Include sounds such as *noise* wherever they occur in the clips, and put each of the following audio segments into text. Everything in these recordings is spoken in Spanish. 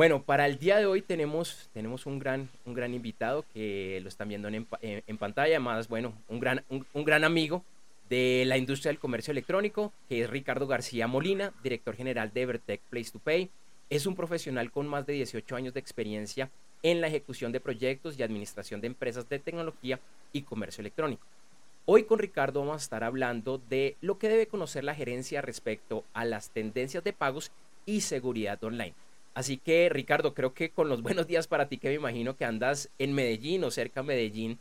Bueno, para el día de hoy tenemos, tenemos un, gran, un gran invitado que lo están viendo en, en, pantalla, además, bueno, un gran, un, gran amigo de la industria del comercio electrónico, que es Ricardo García Molina, director general de Evertech Place to Pay. Es un profesional con más de 18 años de experiencia en la ejecución de proyectos y administración de empresas de tecnología y comercio electrónico. Hoy con Ricardo vamos a estar hablando de lo que debe conocer la gerencia respecto a las tendencias de pagos y seguridad online. Así que, Ricardo, creo que con los buenos días para ti, que me imagino que andas en Medellín o cerca de Medellín,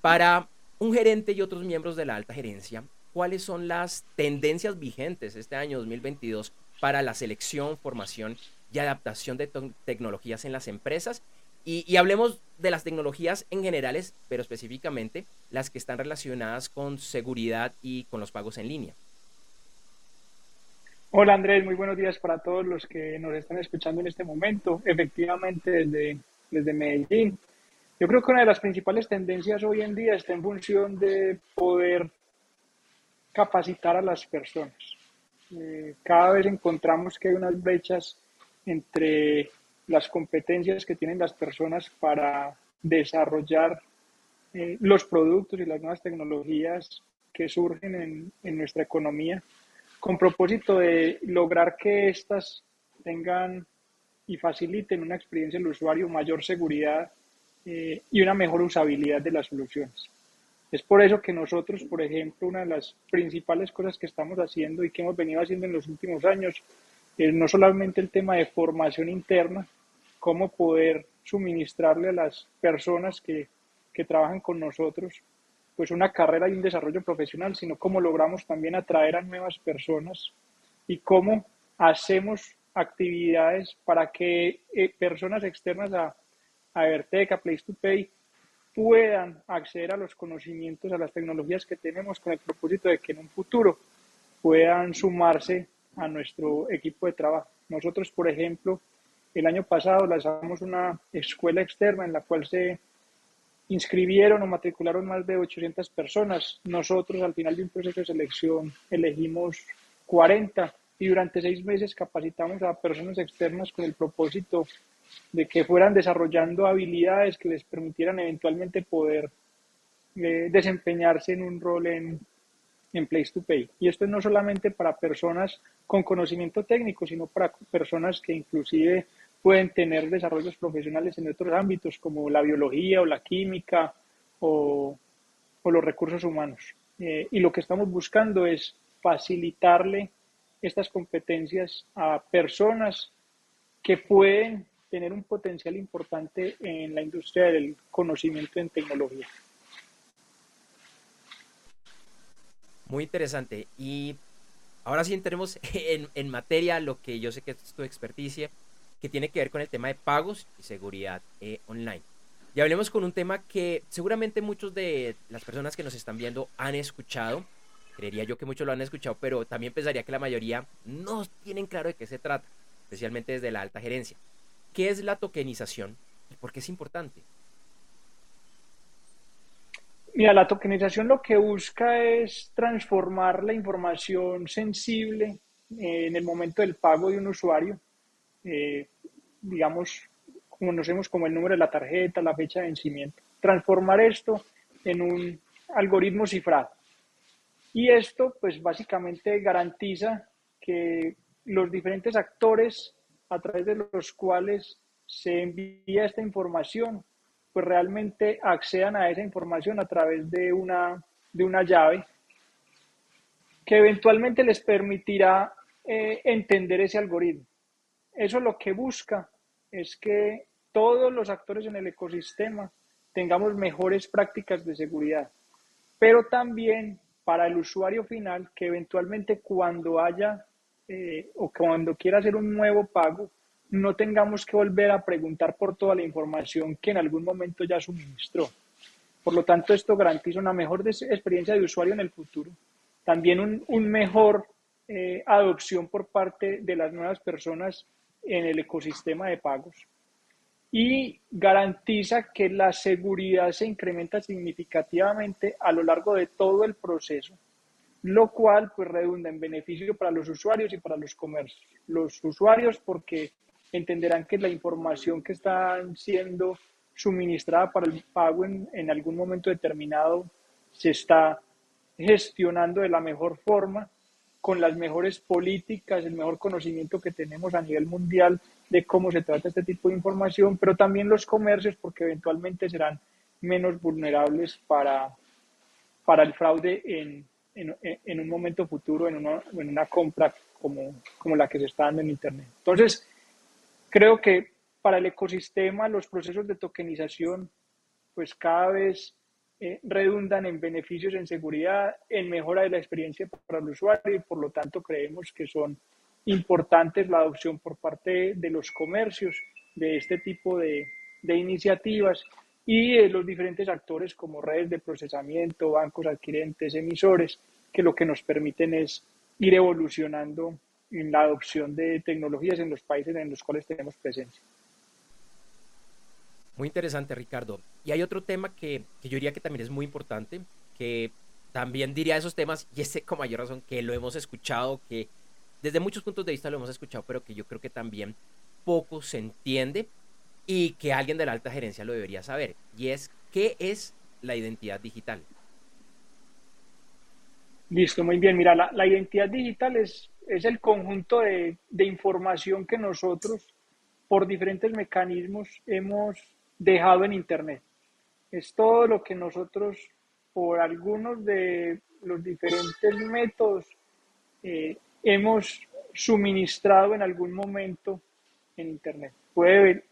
para un gerente y otros miembros de la alta gerencia, ¿cuáles son las tendencias vigentes este año 2022 para la selección, formación y adaptación de tecnologías en las empresas? Y, hablemos de las tecnologías en generales, pero específicamente las que están relacionadas con seguridad y con los pagos en línea. Hola Andrés, muy buenos días para todos los que nos están escuchando en este momento. Efectivamente, desde, desde Medellín. Yo creo que una de las principales tendencias hoy en día está en función de poder capacitar a las personas. Eh, cada vez encontramos que hay unas brechas entre las competencias que tienen las personas para desarrollar eh, los productos y las nuevas tecnologías que surgen en, en nuestra economía con propósito de lograr que éstas tengan y faciliten una experiencia del usuario, mayor seguridad eh, y una mejor usabilidad de las soluciones. Es por eso que nosotros, por ejemplo, una de las principales cosas que estamos haciendo y que hemos venido haciendo en los últimos años es no solamente el tema de formación interna, cómo poder suministrarle a las personas que, que trabajan con nosotros pues una carrera y un desarrollo profesional, sino cómo logramos también atraer a nuevas personas y cómo hacemos actividades para que eh, personas externas a, a Evertec, a Place to Pay, puedan acceder a los conocimientos, a las tecnologías que tenemos con el propósito de que en un futuro puedan sumarse a nuestro equipo de trabajo. Nosotros, por ejemplo, el año pasado lanzamos una escuela externa en la cual se inscribieron o matricularon más de 800 personas. Nosotros al final de un proceso de selección elegimos 40 y durante seis meses capacitamos a personas externas con el propósito de que fueran desarrollando habilidades que les permitieran eventualmente poder eh, desempeñarse en un rol en, en Place to Pay. Y esto no solamente para personas con conocimiento técnico, sino para personas que inclusive pueden tener desarrollos profesionales en otros ámbitos como la biología o la química o, los recursos humanos. Eh, y lo que estamos buscando es facilitarle estas competencias a personas que pueden tener un potencial importante en la industria del conocimiento en tecnología. Muy interesante. Y ahora sí entremos *laughs* en, en materia, lo que yo sé que es tu experticia, que tiene que ver con el tema de pagos y seguridad eh, online. Y hablemos con un tema que seguramente muchos de las personas que nos están viendo han escuchado. Creería yo que muchos lo han escuchado, pero también pensaría que la mayoría no tienen claro de qué se trata, especialmente desde la alta gerencia. ¿Qué es la tokenización y por qué es importante? Mira, la tokenización lo que busca es transformar la información sensible en el momento del pago de un usuario eh, digamos, conocemos como el número de la tarjeta, la fecha de vencimiento. Transformar esto en un algoritmo cifrado. Y esto, pues básicamente garantiza que los diferentes actores a través de los cuales se envía esta información, pues realmente accedan a esa información a través de una, de una llave que eventualmente les permitirá eh, entender ese algoritmo. Eso lo que busca es que todos los actores en el ecosistema tengamos mejores prácticas de seguridad, pero también para el usuario final que eventualmente cuando haya eh, o cuando quiera hacer un nuevo pago, no tengamos que volver a preguntar por toda la información que en algún momento ya suministró. Por lo tanto, esto garantiza una mejor experiencia de usuario en el futuro, también un, un mejor eh, adopción por parte de las nuevas personas en el ecosistema de pagos y garantiza que la seguridad se incrementa significativamente a lo largo de todo el proceso, lo cual pues redunda en beneficio para los usuarios y para los comercios. Los usuarios porque entenderán que la información que está siendo suministrada para el pago en, en algún momento determinado se está gestionando de la mejor forma, con las mejores políticas, el mejor conocimiento que tenemos a nivel mundial de cómo se trata este tipo de información, pero también los comercios, porque eventualmente serán menos vulnerables para, para el fraude en, en, en un momento futuro, en una, en una compra como, como la que se está dando en Internet. Entonces, creo que para el ecosistema los procesos de tokenización pues cada vez eh, redundan en beneficios en seguridad, en mejora de la experiencia para el usuario y por lo tanto creemos que son importantes la adopción por parte de los comercios de este tipo de, iniciativas y los diferentes actores como redes de procesamiento, bancos adquirentes, emisores, que lo que nos permiten es ir evolucionando en la adopción de tecnologías en los países en los cuales tenemos presencia. Muy interesante, Ricardo. Y hay otro tema que, yo diría que también es muy importante, que también diría esos temas, y ese con mayor razón, que lo hemos escuchado, que desde muchos puntos de vista lo hemos escuchado, pero que yo creo que también poco se entiende y que alguien de la alta gerencia lo debería saber, y es qué es la identidad digital. Listo, muy bien. Mira, la, la identidad digital es, es el conjunto de, de información que nosotros, por diferentes mecanismos, hemos dejado en Internet. Es todo lo que nosotros, por algunos de los diferentes métodos, eh, hemos suministrado en algún momento en Internet. Puede,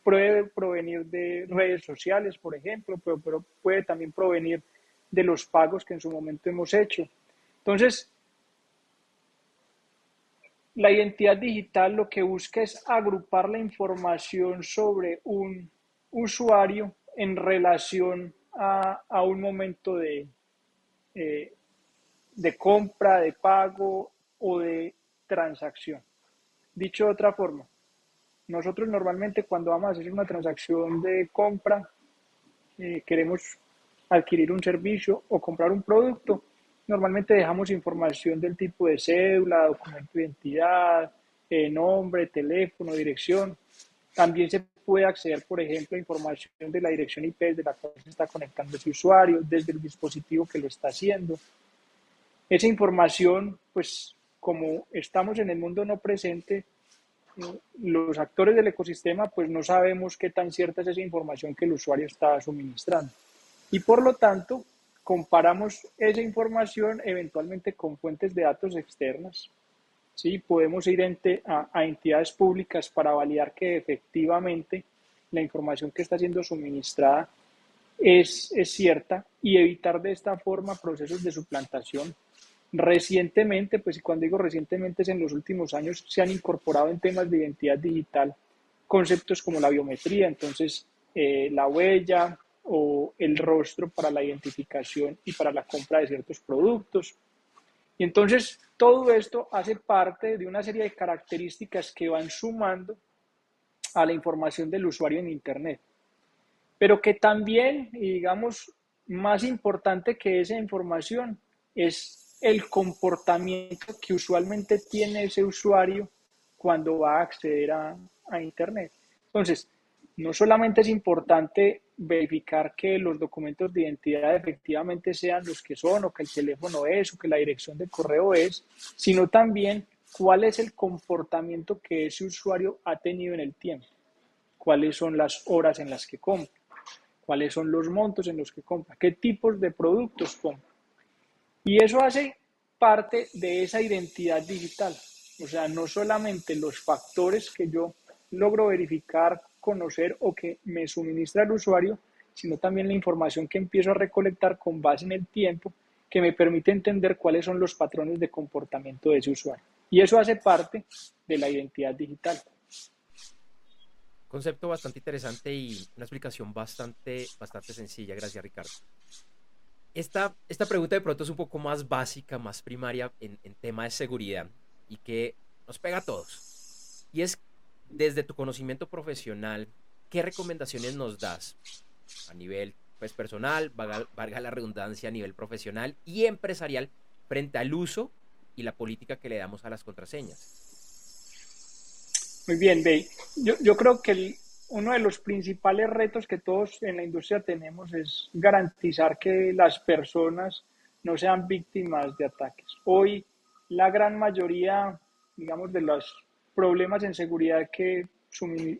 provenir de redes sociales, por ejemplo, pero puede también provenir de los pagos que en su momento hemos hecho. Entonces, la identidad digital lo que busca es agrupar la información sobre un usuario en relación a, a un momento de, eh, de compra, de pago o de transacción. Dicho de otra forma, nosotros normalmente cuando vamos a hacer una transacción de compra, eh, queremos adquirir un servicio o comprar un producto, normalmente dejamos información del tipo de cédula, documento de identidad, eh, nombre, teléfono, dirección. También se puede acceder, por ejemplo, a información de la dirección IP de la cual se está conectando ese usuario, desde el dispositivo que lo está haciendo. Esa información, pues como estamos en el mundo no presente, los actores del ecosistema, pues no sabemos qué tan cierta es esa información que el usuario está suministrando. Y por lo tanto, comparamos esa información eventualmente con fuentes de datos externas. ¿Sí? Podemos ir a, a entidades públicas para validar que efectivamente la información que está siendo suministrada es, es cierta y evitar de esta forma procesos de suplantación Recientemente, pues cuando digo recientemente es en los últimos años, se han incorporado en temas de identidad digital conceptos como la biometría, entonces eh, la huella o el rostro para la identificación y para la compra de ciertos productos. Y entonces todo esto hace parte de una serie de características que van sumando a la información del usuario en Internet. Pero que también, y digamos, más importante que esa información es el comportamiento que usualmente tiene ese usuario cuando va a acceder a, a, Internet. Entonces, no solamente es importante verificar que los documentos de identidad efectivamente sean los que son, o que el teléfono es, o que la dirección de correo es, sino también cuál es el comportamiento que ese usuario ha tenido en el tiempo, cuáles son las horas en las que compra, cuáles son los montos en los que compra, qué tipos de productos compra. Y eso hace parte de esa identidad digital. O sea, no solamente los factores que yo logro verificar, conocer o que me suministra el usuario, sino también la información que empiezo a recolectar con base en el tiempo que me permite entender cuáles son los patrones de comportamiento de ese usuario. Y eso hace parte de la identidad digital. Concepto bastante interesante y una explicación bastante, bastante sencilla. Gracias, Ricardo. Esta, esta pregunta de pronto es un poco más básica, más primaria en, en tema de seguridad y que nos pega a todos. Y es, desde tu conocimiento profesional, ¿qué recomendaciones nos das a nivel pues, personal, valga, valga la redundancia, a nivel profesional y empresarial frente al uso y la política que le damos a las contraseñas? Muy bien, Bey. Yo, yo creo que uno de los principales retos que todos en la industria tenemos es garantizar que las personas no sean víctimas de ataques. Hoy la gran mayoría, digamos, de los problemas en seguridad que,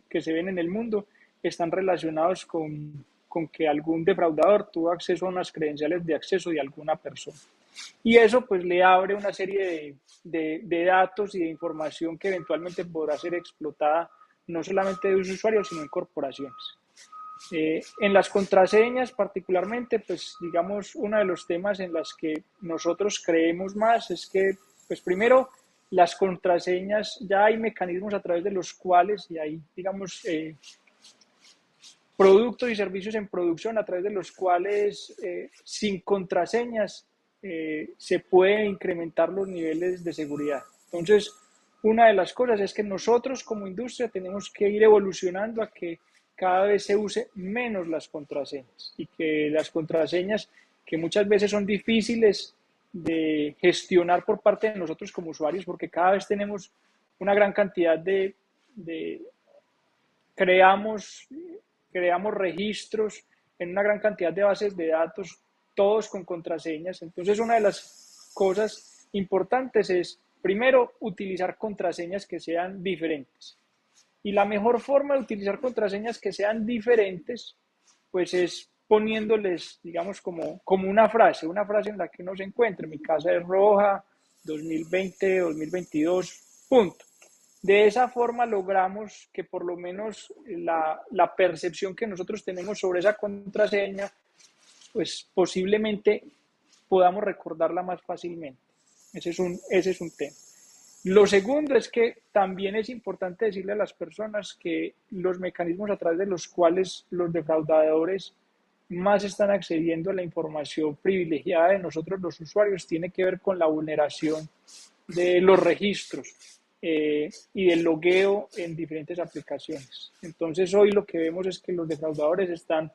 que se ven en el mundo están relacionados con, con que algún defraudador tuvo acceso a unas credenciales de acceso de alguna persona. Y eso pues le abre una serie de, de, datos y de información que eventualmente podrá ser explotada no solamente de usuarios, sino en corporaciones. Eh, en las contraseñas particularmente, pues digamos, uno de los temas en los que nosotros creemos más es que, pues primero, las contraseñas, ya hay mecanismos a través de los cuales, y hay, digamos, eh, productos y servicios en producción a través de los cuales, eh, sin contraseñas, se puede incrementar los niveles de seguridad. Entonces, una de las cosas es que nosotros como industria tenemos que ir evolucionando a que cada vez se use menos las contraseñas y que las contraseñas que muchas veces son difíciles de gestionar por parte de nosotros como usuarios porque cada vez tenemos una gran cantidad de, creamos, creamos registros en una gran cantidad de bases de datos, todos con contraseñas. Entonces una de las cosas importantes es, primero, utilizar contraseñas que sean diferentes. Y la mejor forma de utilizar contraseñas que sean diferentes, pues es poniéndoles, digamos, como, como una frase, una frase en la que uno se encuentre. Mi casa es roja, 2020, 2022, punto. De esa forma logramos que por lo menos la, la percepción que nosotros tenemos sobre esa contraseña, pues posiblemente podamos recordarla más fácilmente. Ese es un, ese es un tema. Lo segundo es que también es importante decirle a las personas que los mecanismos a través de los cuales los defraudadores más están accediendo a la información privilegiada de nosotros los usuarios tiene que ver con la vulneración de los registros eh, y del logueo en diferentes aplicaciones. Entonces hoy lo que vemos es que los defraudadores están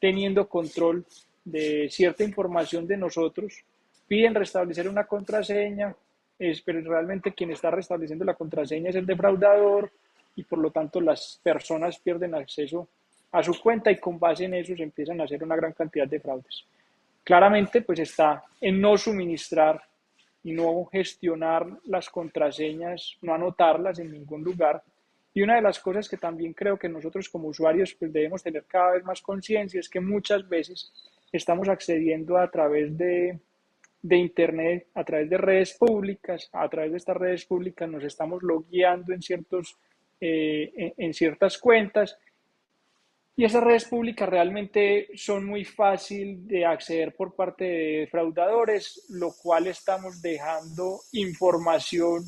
teniendo control de cierta información de nosotros, piden restablecer una contraseña, es, pero realmente quien está restableciendo la contraseña es el defraudador y por lo tanto las personas pierden acceso a su cuenta y con base en eso se empiezan a hacer una gran cantidad de fraudes. Claramente pues está en no suministrar y no gestionar las contraseñas, no anotarlas en ningún lugar. Y una de las cosas que también creo que nosotros como usuarios pues debemos tener cada vez más conciencia es que muchas veces estamos accediendo a través de de Internet, a través de redes públicas, a través de estas redes públicas nos estamos logueando en, ciertos, eh, en, ciertas cuentas y esas redes públicas realmente son muy fácil de acceder por parte de fraudadores, lo cual estamos dejando información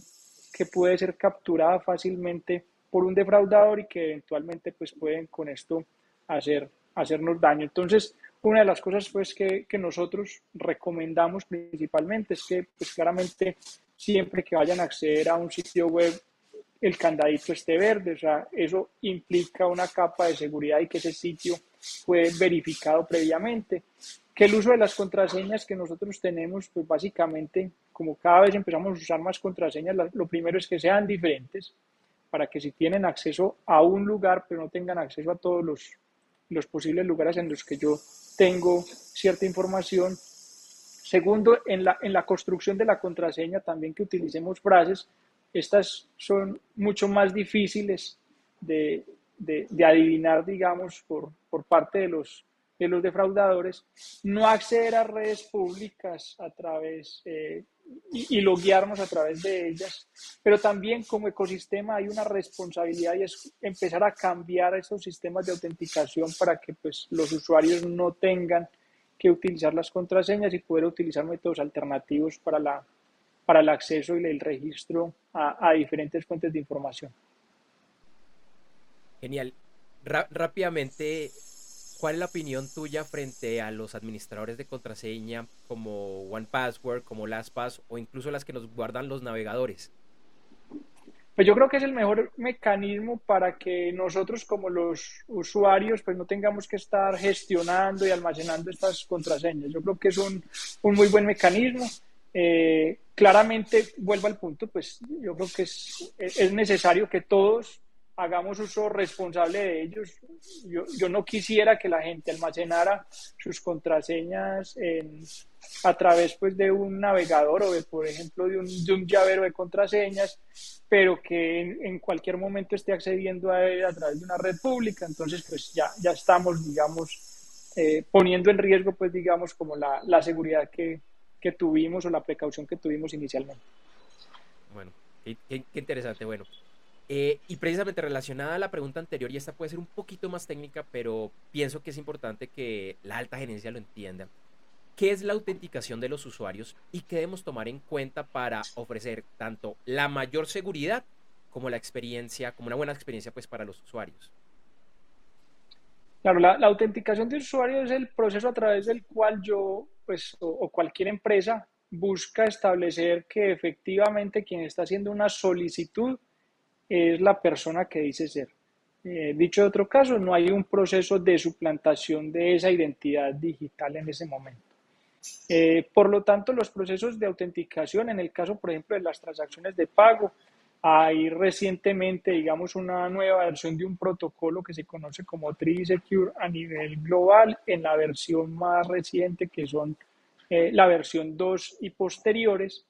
que puede ser capturada fácilmente por un defraudador y que eventualmente pues pueden con esto hacer, hacernos daño. Entonces, una de las cosas pues, que, que, nosotros recomendamos principalmente es que pues, claramente siempre que vayan a acceder a un sitio web el candadito esté verde, o sea, eso implica una capa de seguridad y que ese sitio fue verificado previamente. Que el uso de las contraseñas que nosotros tenemos, pues básicamente, como cada vez empezamos a usar más contraseñas, lo primero es que sean diferentes, para que si tienen acceso a un lugar, pero no tengan acceso a todos los, los posibles lugares en los que yo tengo cierta información. Segundo, en la, en la construcción de la contraseña también que utilicemos frases. Estas son mucho más difíciles de, de, de adivinar, digamos, por, por parte de los, de los defraudadores. No acceder a redes públicas a través eh, y, y loguearnos a través de ellas, pero también como ecosistema hay una responsabilidad y es empezar a cambiar esos sistemas de autenticación para que pues, los usuarios no tengan que utilizar las contraseñas y poder utilizar métodos alternativos para, la, para el acceso y el registro a, a diferentes fuentes de información. Genial. rápidamente, ¿Cuál es la opinión tuya frente a los administradores de contraseña como OnePassword, como LastPass o incluso las que nos guardan los navegadores? Pues yo creo que es el mejor mecanismo para que nosotros como los usuarios pues no tengamos que estar gestionando y almacenando estas contraseñas. Yo creo que es un, un muy buen mecanismo. Eh, claramente, vuelvo al punto, pues yo creo que es, es necesario que todos hagamos uso responsable de ellos. Yo, yo no quisiera que la gente almacenara sus contraseñas a través pues, de un navegador o, de, por ejemplo, de un, de un llavero de contraseñas, pero que en, cualquier momento esté accediendo a él a través de una red pública. Entonces, pues ya, ya estamos, digamos, eh, poniendo en riesgo, pues, digamos, como la, la seguridad que, que tuvimos o la precaución que tuvimos inicialmente. Bueno, qué, qué, interesante. Bueno, eh, y precisamente relacionada a la pregunta anterior, y esta puede ser un poquito más técnica, pero pienso que es importante que la alta gerencia lo entienda. ¿Qué es la autenticación de los usuarios y qué debemos tomar en cuenta para ofrecer tanto la mayor seguridad como la experiencia, como una buena experiencia pues para los usuarios? Claro, la, autenticación de usuarios es el proceso a través del cual yo, pues, o, o cualquier empresa busca establecer que efectivamente quien está haciendo una solicitud es la persona que dice ser. Eh, dicho de otro caso, no hay un proceso de suplantación de esa identidad digital en ese momento. Eh, por lo tanto, los procesos de autenticación, en el caso, por ejemplo, de las transacciones de pago, hay recientemente, digamos, una nueva versión de un protocolo que se conoce como 3 Secure a nivel global, en la versión más reciente, que son eh, la versión 2 y posteriores,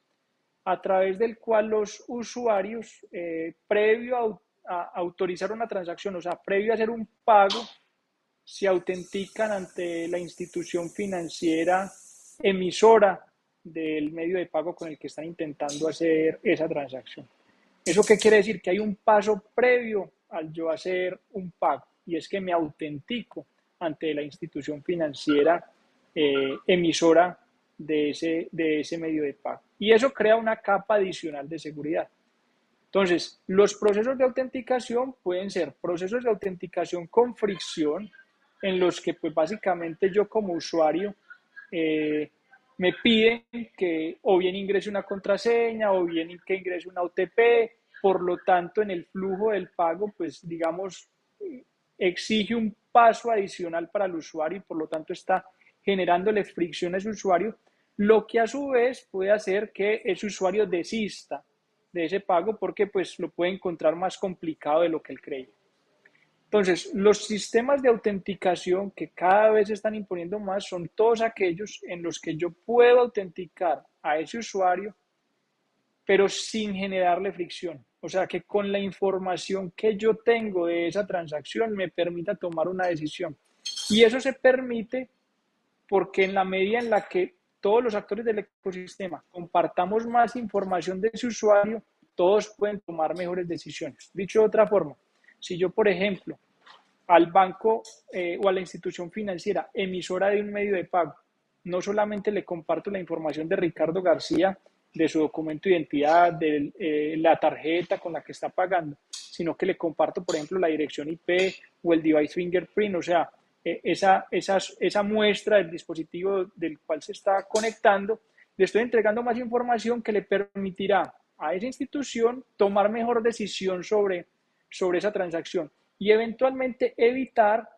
a través del cual los usuarios, eh, previo a, autorizar una transacción, o sea, previo a hacer un pago, se autentican ante la institución financiera emisora del medio de pago con el que están intentando hacer esa transacción. ¿Eso qué quiere decir? Que hay un paso previo al yo hacer un pago y es que me autentico ante la institución financiera eh, emisora de ese, de ese medio de pago. Y eso crea una capa adicional de seguridad. Entonces, los procesos de autenticación pueden ser procesos de autenticación con fricción, en los que pues básicamente yo como usuario eh, me piden que o bien ingrese una contraseña o bien que ingrese una OTP, por lo tanto en el flujo del pago pues digamos exige un paso adicional para el usuario y por lo tanto está generándole fricción a ese usuario lo que a su vez puede hacer que ese usuario desista de ese pago porque pues lo puede encontrar más complicado de lo que él cree. Entonces, los sistemas de autenticación que cada vez están imponiendo más son todos aquellos en los que yo puedo autenticar a ese usuario, pero sin generarle fricción. O sea, que con la información que yo tengo de esa transacción me permita tomar una decisión. Y eso se permite porque en la medida en la que todos los actores del ecosistema compartamos más información de ese usuario, todos pueden tomar mejores decisiones. Dicho de otra forma, si yo, por ejemplo, al banco eh, o a la institución financiera emisora de un medio de pago, no solamente le comparto la información de Ricardo García, de su documento de identidad, de eh, la tarjeta con la que está pagando, sino que le comparto, por ejemplo, la dirección IP o el device fingerprint, o sea, eh, esa, esa muestra del dispositivo del cual se está conectando, le estoy entregando más información que le permitirá a esa institución tomar mejor decisión sobre, sobre esa transacción y eventualmente evitar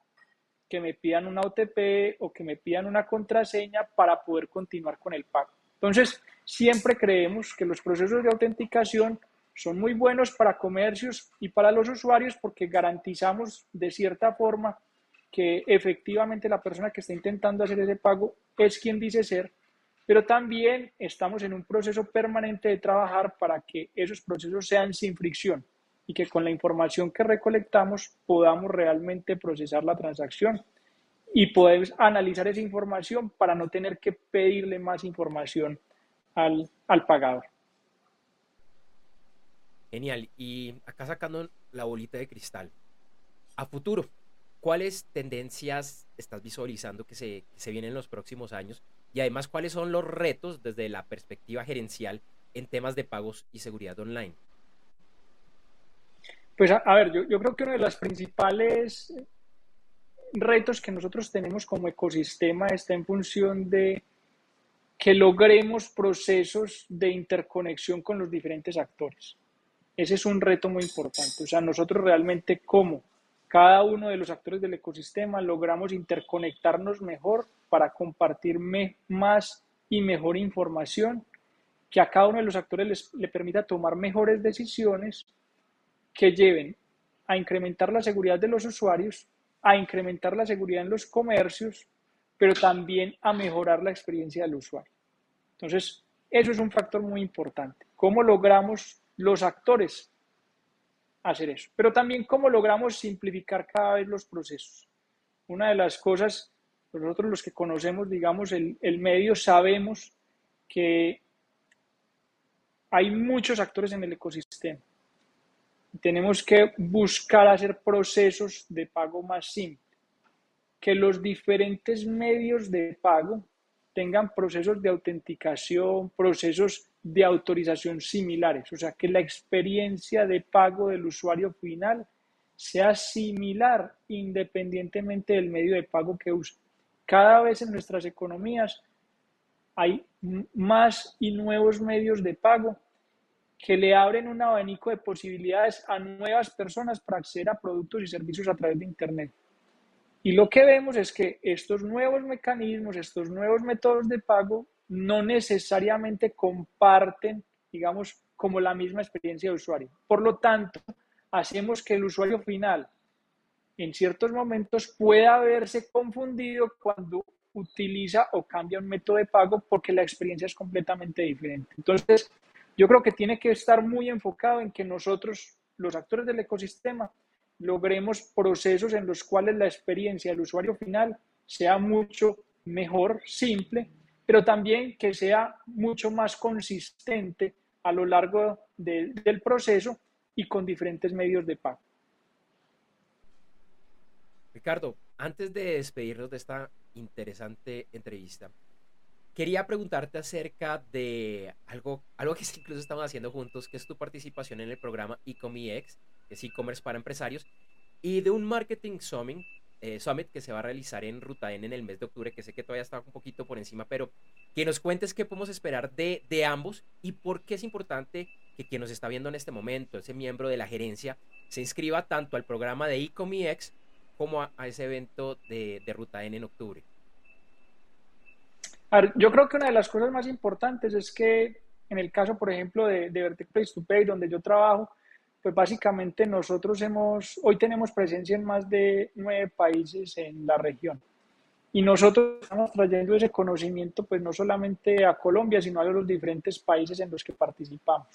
que me pidan una OTP o que me pidan una contraseña para poder continuar con el pago. Entonces, siempre creemos que los procesos de autenticación son muy buenos para comercios y para los usuarios porque garantizamos de cierta forma que efectivamente la persona que está intentando hacer ese pago es quien dice ser, pero también estamos en un proceso permanente de trabajar para que esos procesos sean sin fricción y que con la información que recolectamos podamos realmente procesar la transacción y podemos analizar esa información para no tener que pedirle más información al, al pagador. Genial. Y acá sacando la bolita de cristal. A futuro, ¿cuáles tendencias estás visualizando que se, se vienen en los próximos años? Y además, ¿cuáles son los retos desde la perspectiva gerencial en temas de pagos y seguridad online? Pues a, ver, yo, yo, creo que uno de los principales retos que nosotros tenemos como ecosistema está en función de que logremos procesos de interconexión con los diferentes actores. Ese es un reto muy importante. O sea, nosotros realmente como cada uno de los actores del ecosistema logramos interconectarnos mejor para compartir más y mejor información que a cada uno de los actores les, le permita tomar mejores decisiones que lleven a incrementar la seguridad de los usuarios, a incrementar la seguridad en los comercios, pero también a mejorar la experiencia del usuario. Entonces, eso es un factor muy importante. ¿Cómo logramos los actores hacer eso? Pero también cómo logramos simplificar cada vez los procesos. Una de las cosas, nosotros los que conocemos, digamos, el, el medio, sabemos que hay muchos actores en el ecosistema. Tenemos que buscar hacer procesos de pago más simples, que los diferentes medios de pago tengan procesos de autenticación, procesos de autorización similares, o sea, que la experiencia de pago del usuario final sea similar independientemente del medio de pago que use. Cada vez en nuestras economías hay más y nuevos medios de pago que le abren un abanico de posibilidades a nuevas personas para acceder a productos y servicios a través de Internet. Y lo que vemos es que estos nuevos mecanismos, estos nuevos métodos de pago no necesariamente comparten, digamos, como la misma experiencia de usuario. Por lo tanto, hacemos que el usuario final en ciertos momentos pueda verse confundido cuando utiliza o cambia un método de pago porque la experiencia es completamente diferente. Entonces, yo creo que tiene que estar muy enfocado en que nosotros, los actores del ecosistema, logremos procesos en los cuales la experiencia del usuario final sea mucho mejor, simple, pero también que sea mucho más consistente a lo largo del proceso y con diferentes medios de pago. Ricardo, antes de despedirnos de esta interesante entrevista, quería preguntarte acerca de algo, algo que *laughs* incluso estamos haciendo juntos, que es tu participación en el programa Ecomiex, es e-commerce para empresarios, y de un marketing summit, eh, summit que se va a realizar en Ruta N en el mes de octubre, que sé que todavía está un poquito por encima, pero que nos cuentes qué podemos esperar de, de ambos y por qué es importante que quien nos está viendo en este momento, ese miembro de la gerencia, se inscriba tanto al programa de Ecomiex como a, ese evento de, de, Ruta N en octubre? yo creo que una de las cosas más importantes es que en el caso, por ejemplo, de, de Vertec Place to Pay, donde yo trabajo, pues básicamente nosotros hemos, hoy tenemos presencia en más de nueve países en la región. Y nosotros estamos trayendo ese conocimiento, pues no solamente a Colombia, sino a los diferentes países en los que participamos.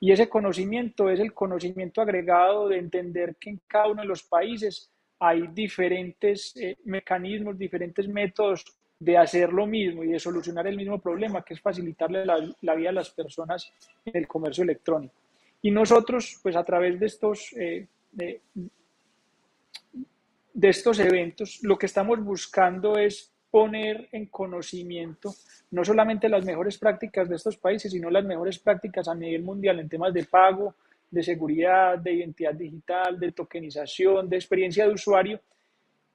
Y ese conocimiento es el conocimiento agregado de entender que en cada uno de los países hay diferentes eh, mecanismos, diferentes métodos de hacer lo mismo y de solucionar el mismo problema, que es facilitarle la, la vida a las personas en el comercio electrónico. Y nosotros, pues a través de estos, eh, de, estos eventos, lo que estamos buscando es poner en conocimiento no solamente las mejores prácticas de estos países, sino las mejores prácticas a nivel mundial en temas de pago, de seguridad, de identidad digital, de tokenización, de experiencia de usuario,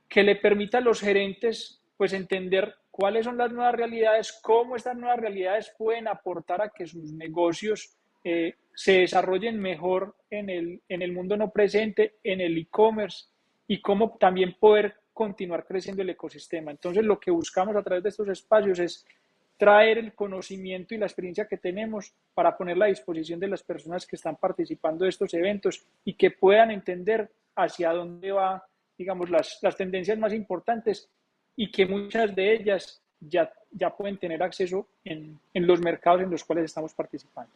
que le permita a los gerentes pues entender cuáles son las nuevas realidades, cómo estas nuevas realidades pueden aportar a que sus negocios eh, se desarrollen mejor en el, en el mundo no presente, en el e-commerce y cómo también poder continuar creciendo el ecosistema. Entonces, lo que buscamos a través de estos espacios es traer el conocimiento y la experiencia que tenemos para ponerla a disposición de las personas que están participando de estos eventos y que puedan entender hacia dónde va, digamos, las, las tendencias más importantes y que muchas de ellas ya, ya pueden tener acceso en, en los mercados en los cuales estamos participando.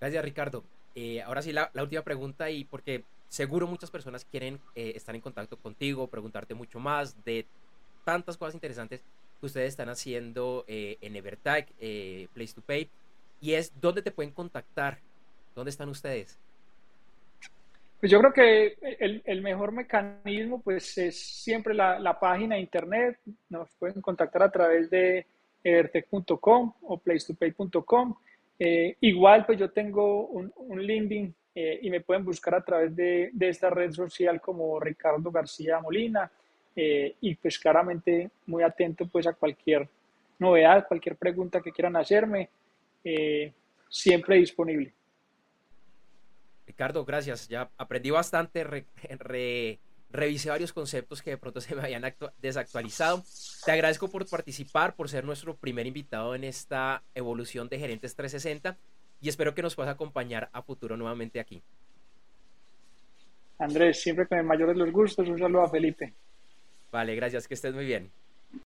Gracias, Ricardo. Eh, ahora sí, la, última pregunta y porque seguro muchas personas quieren eh, estar en contacto contigo, preguntarte mucho más de tantas cosas interesantes que ustedes están haciendo eh, en Evertag, Place to Pay, y es dónde te pueden contactar, dónde están ustedes. Pues yo creo que el, mejor mecanismo pues es siempre la, la, página de internet, nos pueden contactar a través de evertech.com o placetopay.com. Eh, igual pues yo tengo un, un LinkedIn eh, y me pueden buscar a través de, de esta red social como Ricardo García Molina. Eh, y pues claramente muy atento pues a cualquier novedad, cualquier pregunta que quieran hacerme, siempre disponible. Ricardo, gracias. Ya aprendí bastante, re, revisé varios conceptos que de pronto se me habían desactualizado. Te agradezco por participar, por ser nuestro primer invitado en esta evolución de Gerentes 360 y espero que nos puedas acompañar a futuro nuevamente aquí. Andrés, siempre con el mayor de los gustos, un saludo a Felipe. Vale, gracias, que estés muy bien.